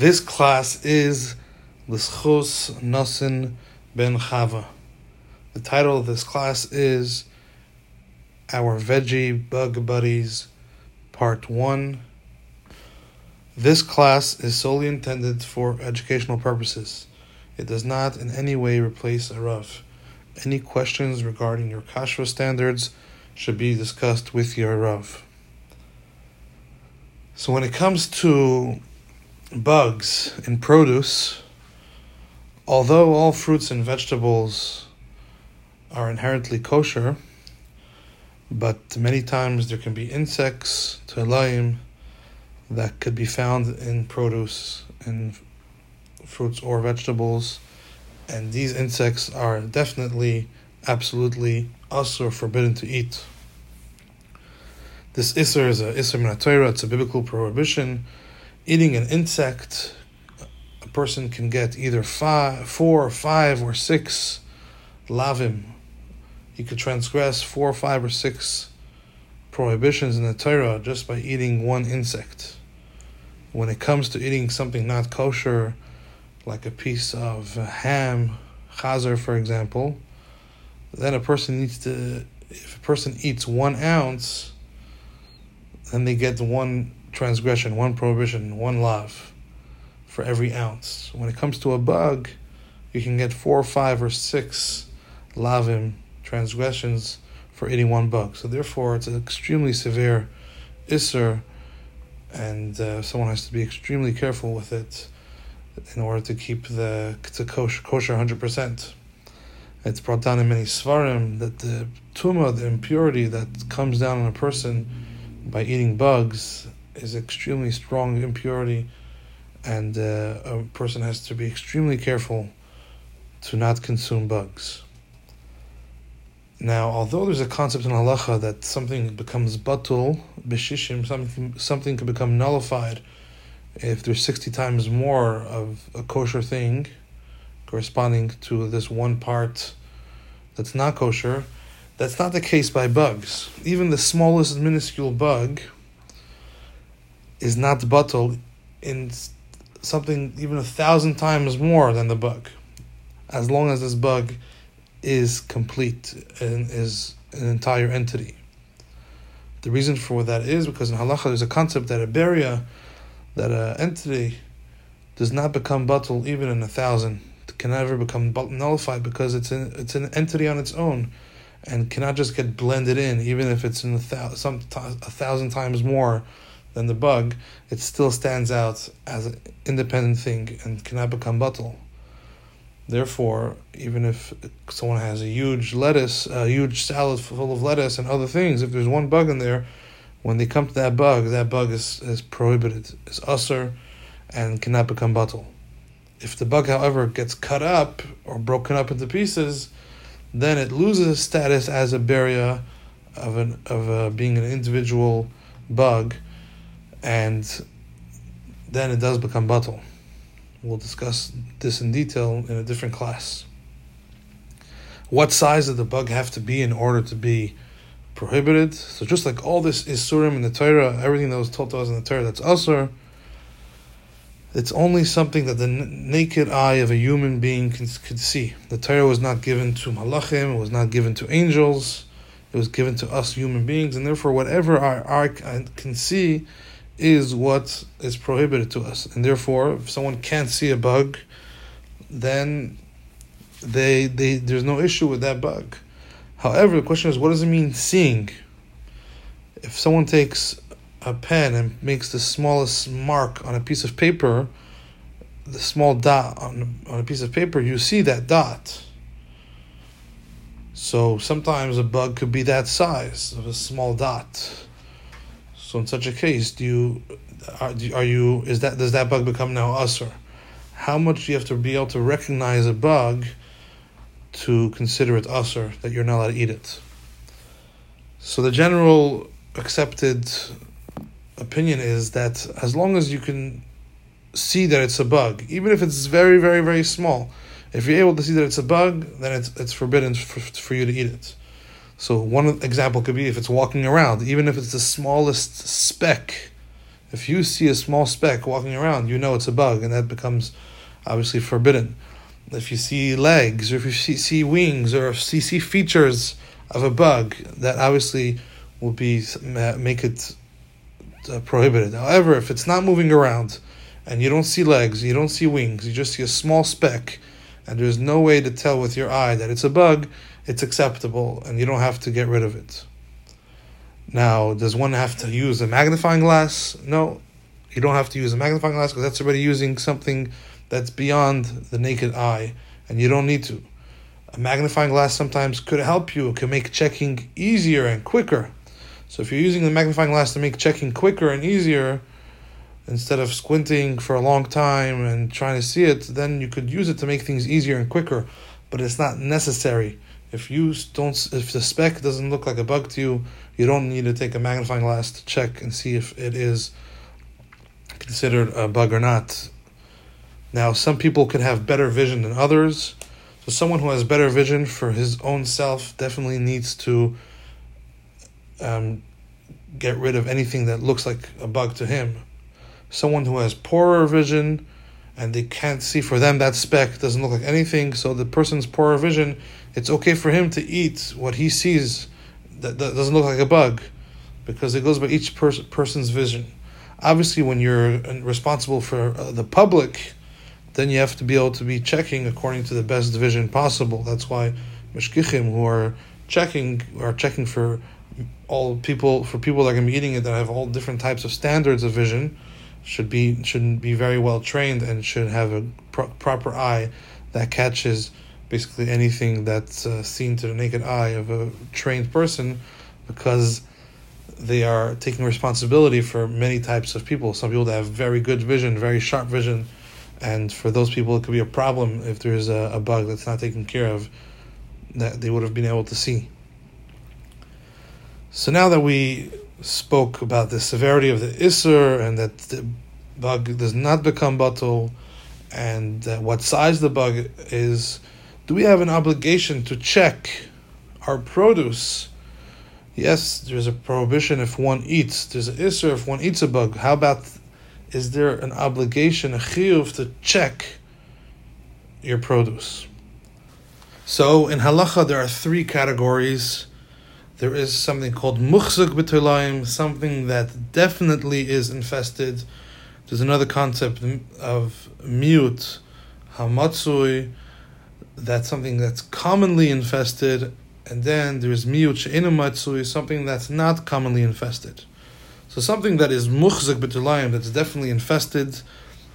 This class is Lischos Nasin Ben Chava. The title of this class is Our Veggie Bug Buddies, Part 1. This class is solely intended for educational purposes. It does not in any way replace a Rav. Any questions regarding your kashrut standards should be discussed with your Rav. So when it comes to bugs in produce, although all fruits and vegetables are inherently kosher, but many times there can be insects, telaim, that could be found in produce and fruits or vegetables, and these insects are definitely, absolutely, also forbidden to eat. This Isser is a Isser Minatayra, it's a biblical prohibition. Eating an insect, a person can get either five, four, five, or six lavim. He could transgress four, five, or six prohibitions in the Torah just by eating one insect. When it comes to eating something not kosher, like a piece of ham, chazer, for example, then a person needs to, if a person eats one ounce, then they get one transgression, one prohibition, one lav for every ounce. When it comes to a bug, you can get four, five, or six lavim transgressions for eating one bug. So therefore, it's an extremely severe isser, and uh, someone has to be extremely careful with it in order to keep the to kosher, kosher 100%. It's brought down in many svarim that the tuma, the impurity that comes down on a person by eating bugs is extremely strong impurity, and uh, a person has to be extremely careful to not consume bugs. Now, although there's a concept in halacha that something becomes batul, bishishim, something, something can become nullified if there's 60 times more of a kosher thing corresponding to this one part that's not kosher, that's not the case by bugs. Even the smallest minuscule bug is not batul in something even a thousand times more than the bug, as long as this bug is complete and is an entire entity. The reason for that is because in halacha there's a concept that a beria, that an entity does not become batul even in a thousand, it can never become nullified because it's an, it's an entity on its own and cannot just get blended in, even if it's in a, thou- some a thousand times more than the bug, it still stands out as an independent thing and cannot become batul. Therefore, even if someone has a huge lettuce, a huge salad full of lettuce and other things, if there's one bug in there, when they come to that bug, that bug is, is prohibited, is usr, and cannot become batul. If the bug, however, gets cut up or broken up into pieces, then it loses status as a beria of an of a, being an individual bug, and then it does become batul. We'll discuss this in detail in a different class. What size does the bug have to be in order to be prohibited? So just like all this is isurim in the Torah, everything that was told to us in the Torah that's usur, it's only something that the n- naked eye of a human being can, can see. The Torah was not given to malachim, it was not given to angels, it was given to us human beings, and therefore whatever our eye can see is what is prohibited to us. And therefore, if someone can't see a bug, then they, they there's no issue with that bug. However, the question is, what does it mean seeing? If someone takes a pen and makes the smallest mark on a piece of paper, the small dot on, on a piece of paper, you see that dot. So sometimes a bug could be that size of a small dot. So in such a case, do you are, are you is that does that bug become now usr? How much do you have to be able to recognize a bug to consider it usr that you're not allowed to eat it? So the general accepted opinion is that as long as you can see that it's a bug, even if it's very, very, very small, if you're able to see that it's a bug, then it's it's forbidden for, for you to eat it. So one example could be if it's walking around, even if it's the smallest speck If you see a small speck walking around, you know it's a bug, and that becomes obviously forbidden. If you see legs, or if you see, see wings, or if you see features of a bug, that obviously will be make it uh, prohibited. However, if it's not moving around, and you don't see legs, you don't see wings, you just see a small speck, and there's no way to tell with your eye that it's a bug, it's acceptable, and you don't have to get rid of it. Now, does one have to use a magnifying glass? No, you don't have to use a magnifying glass because that's already using something that's beyond the naked eye, and you don't need to. A magnifying glass sometimes could help you, it can make checking easier and quicker. So if you're using the magnifying glass to make checking quicker and easier, instead of squinting for a long time and trying to see it, then you could use it to make things easier and quicker. But it's not necessary. If you don't, if the speck doesn't look like a bug to you, you don't need to take a magnifying glass to check and see if it is considered a bug or not. Now, some people can have better vision than others. So, someone who has better vision for his own self definitely needs to um, get rid of anything that looks like a bug to him. Someone who has poorer vision and they can't see for them that speck doesn't look like anything, so the person's poorer vision, it's okay for him to eat what he sees that, that doesn't look like a bug because it goes by each pers- person's vision. Obviously, when you're responsible for uh, the public, then you have to be able to be checking according to the best vision possible. That's why mashgichim who are checking are checking for all people for people that are going to be eating it that have all different types of standards of vision should be should be very well trained and should have a pro- proper eye that catches basically anything that's uh, seen to the naked eye of a trained person because they are taking responsibility for many types of people. Some people that have very good vision, very sharp vision, and for those people it could be a problem if there's a, a bug that's not taken care of that they would have been able to see. So now that we spoke about the severity of the Isser and that the bug does not become batul and what size the bug is, do we have an obligation to check our produce? Yes, there's a prohibition if one eats. There's an Isser if one eats a bug. How about, is there an obligation, a chiyuv, to check your produce? So in halacha, there are three categories there is something called muchzak b'tolayim, something that definitely is infested. There's another concept of miut, hamatsui, that's something that's commonly infested, and then there's miut she'inamatsui, something that's not commonly infested. So something that is muchzak b'tolayim, that's definitely infested,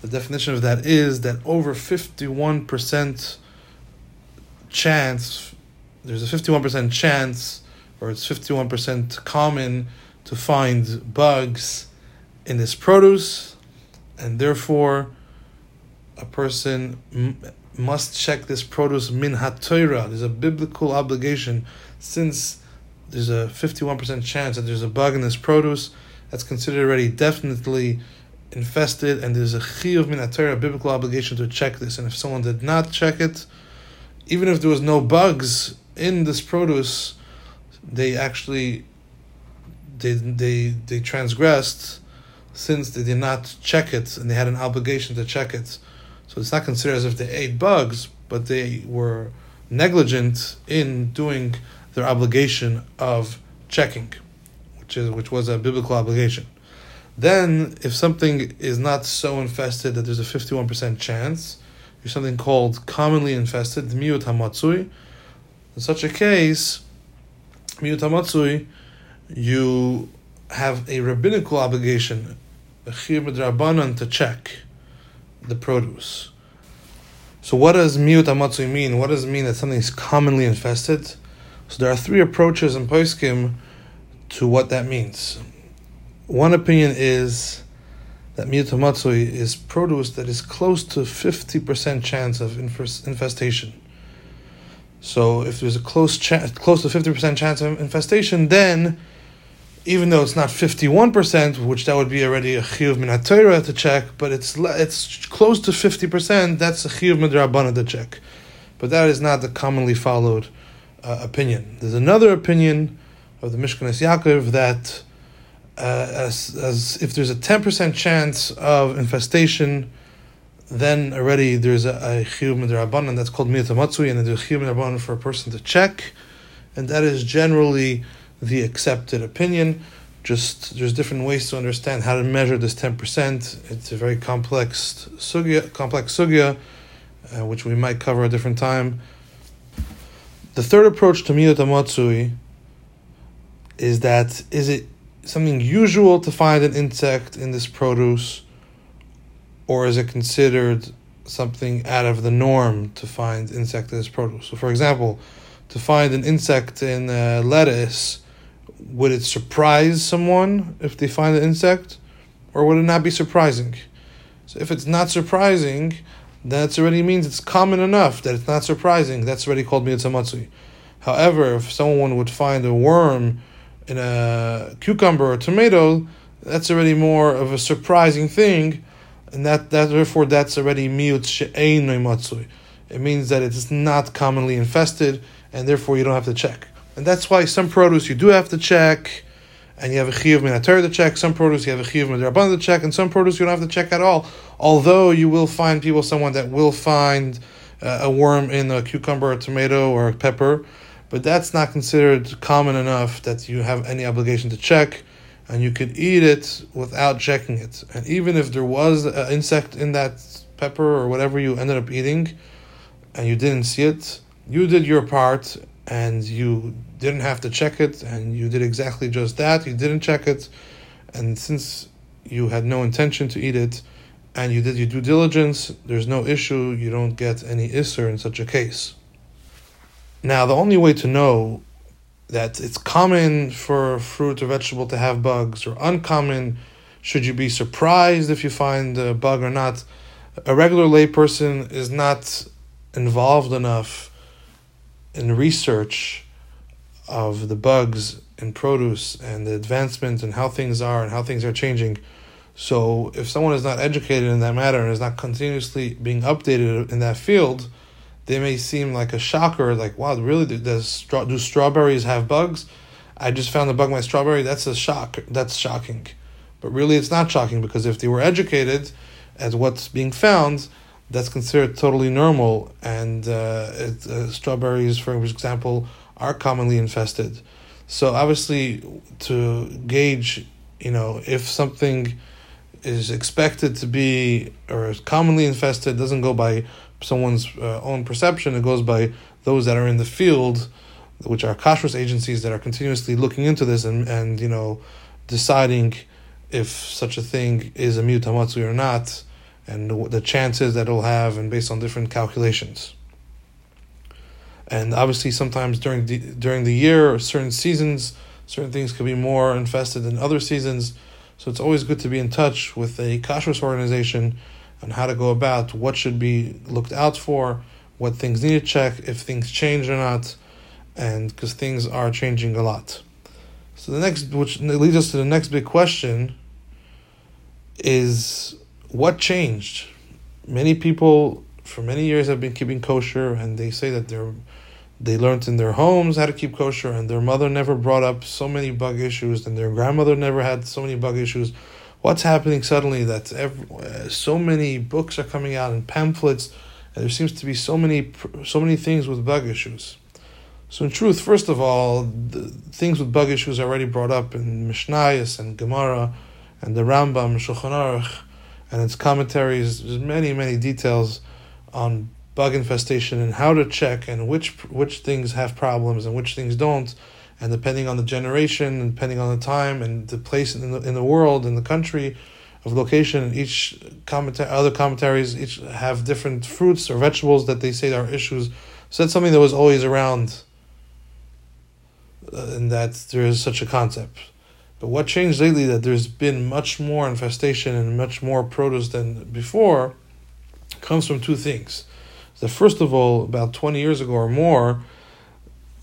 the definition of that is that over 51% chance, there's a 51% chance or it's 51% common to find bugs in this produce, and therefore a person m- must check this produce min hatoira. There's a biblical obligation since there's a 51% chance that there's a bug in this produce that's considered already definitely infested, and there's a chiyuv min hatoira, biblical obligation to check this. And if someone did not check it, even if there was no bugs in this produce, they actually they they they transgressed since they did not check it and they had an obligation to check it. So it's not considered as if they ate bugs, but they were negligent in doing their obligation of checking, which is which was a biblical obligation. Then, if something is not so infested that there's a fifty-one percent chance, there's something called commonly infested, miut hamatsui. In such a case, miyutamatsui, you have a rabbinical obligation, to check the produce. So what does miyut mean? What does it mean that something is commonly infested? So there are three approaches in Poskim to what that means. One opinion is that miyut is produce that is close to 50% chance of infestation. So if there's a close cha- close to fifty percent chance of infestation, then even though it's not fifty one percent, which that would be already a chiyuv min to check, but it's it's close to fifty percent. That's a chiyuv midrabana to check, but that is not the commonly followed uh, opinion. There's another opinion of the Mishkenos Yaakov that as, as if there's a 10% chance of infestation, then already there's a, a chiyuv midrabanan that's called miyatamatsui, and there's a chiyuv midrabanan for a person to check, and that is generally the accepted opinion. Just there's different ways to understand how to measure this 10%. It's a very complex sugya, complex sugya, uh, which we might cover a different time. The third approach to miyatamatsui is that is it something usual to find an insect in this produce, or is it considered something out of the norm to find insect in this produce? So, for example, to find an insect in lettuce, would it surprise someone if they find an insect, or would it not be surprising? So, if it's not surprising, that already means it's common enough that it's not surprising. That's already called miyatsamatsui. However, if someone would find a worm in a cucumber or tomato, that's already more of a surprising thing, and that, that therefore that's already miut she'ein matsui. It means that it is not commonly infested, and therefore you don't have to check. And that's why some produce you do have to check, and you have a chiyuv minatar to check. Some produce you have a chiyuv midrabban to check, and some produce you don't have to check at all. Although you will find people, someone that will find uh, a worm in a cucumber, or tomato, or a pepper, but that's not considered common enough that you have any obligation to check, and you could eat it without checking it. And even if there was an insect in that pepper or whatever you ended up eating, and you didn't see it, you did your part, and you didn't have to check it, and you did exactly just that. You didn't check it, and since you had no intention to eat it, and you did your due diligence, there's no issue. You don't get any isser in such a case. Now, the only way to know that it's common for fruit or vegetable to have bugs or uncommon, should you be surprised if you find a bug or not, a regular layperson is not involved enough in research of the bugs in produce and the advancement and how things are and how things are changing. So, if someone is not educated in that matter and is not continuously being updated in that field, they may seem like a shocker, like wow, really? Does do strawberries have bugs? I just found a bug in my strawberry. That's a shock. That's shocking, but really, it's not shocking because if they were educated at what's being found, that's considered totally normal. And uh, it, uh, strawberries, for example, are commonly infested. So obviously, to gauge, you know, if something is expected to be or is commonly infested doesn't go by someone's uh, own perception. It goes by those that are in the field, which are kashrus agencies that are continuously looking into this and, and you know deciding if such a thing is a hamatsui or not, and the chances that it'll have, and based on different calculations. And obviously, sometimes during the during the year or certain seasons, certain things could be more infested than other seasons. So it's always good to be in touch with a kashrus organization on how to go about what should be looked out for, what things need to check, if things change or not, and because things are changing a lot. So the next, which leads us to the next big question, is what changed? Many people for many years have been keeping kosher, and they say that they're they learned in their homes how to keep kosher, and their mother never brought up so many bug issues, and their grandmother never had so many bug issues what's happening suddenly that uh, so many books are coming out and pamphlets and there seems to be so many so many things with bug issues. So in truth first of all the things with bug issues are already brought up in Mishnayos and Gemara and the Rambam Shulchan Aruch and its commentaries there's many many details on bug infestation and how to check and which which things have problems and which things don't and depending on the generation, and depending on the time and the place in the in the world, in the country, of location, each commenta- other commentaries each have different fruits or vegetables that they say are issues. So that's something that was always around, uh, and that there is such a concept. But what changed lately that there's been much more infestation and much more produce than before comes from two things. The first of all, about 20 years ago or more,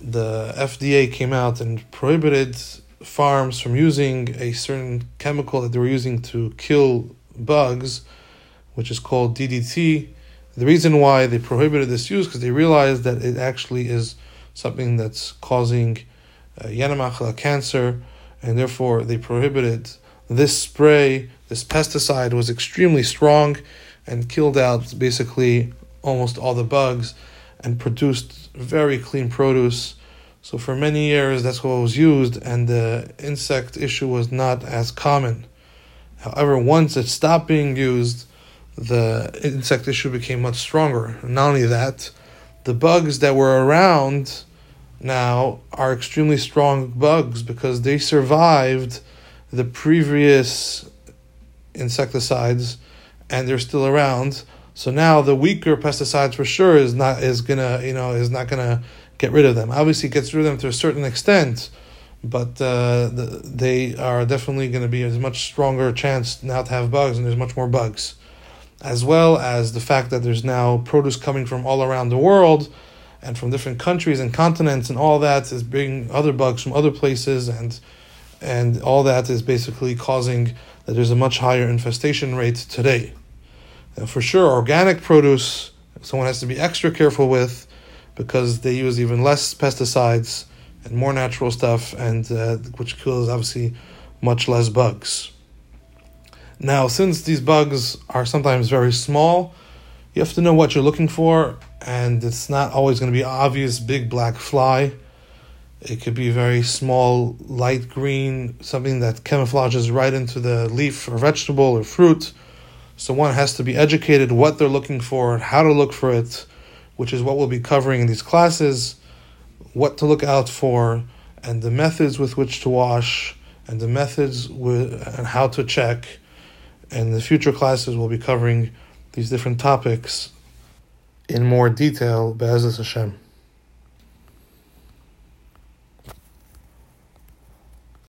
the FDA came out and prohibited farms from using a certain chemical that they were using to kill bugs, which is called DDT. The reason why they prohibited this use because they realized that it actually is something that's causing uh, cancer and therefore they prohibited this spray. This pesticide was extremely strong and killed out basically almost all the bugs and produced very clean produce. So for many years, that's what was used, and the insect issue was not as common. However, once it stopped being used, the insect issue became much stronger. Not only that, the bugs that were around now are extremely strong bugs because they survived the previous insecticides and they're still around. So now the weaker pesticides for sure is not is gonna you know is not gonna get rid of them. Obviously, it gets rid of them to a certain extent, but uh, the, they are definitely going to be a much stronger chance now to have bugs, and there's much more bugs, as well as the fact that there's now produce coming from all around the world, and from different countries and continents, and all that is bringing other bugs from other places, and and all that is basically causing that there's a much higher infestation rate today. For sure, organic produce someone has to be extra careful with because they use even less pesticides and more natural stuff, and uh, which kills obviously much less bugs. Now, since these bugs are sometimes very small, you have to know what you're looking for, and it's not always going to be obvious big black fly. It could be very small, light green, something that camouflages right into the leaf or vegetable or fruit. So one has to be educated what they're looking for, how to look for it, which is what we'll be covering in these classes, what to look out for, and the methods with which to wash, and the methods with, and how to check. And the future classes will be covering these different topics in more detail, Be'ezus Hashem.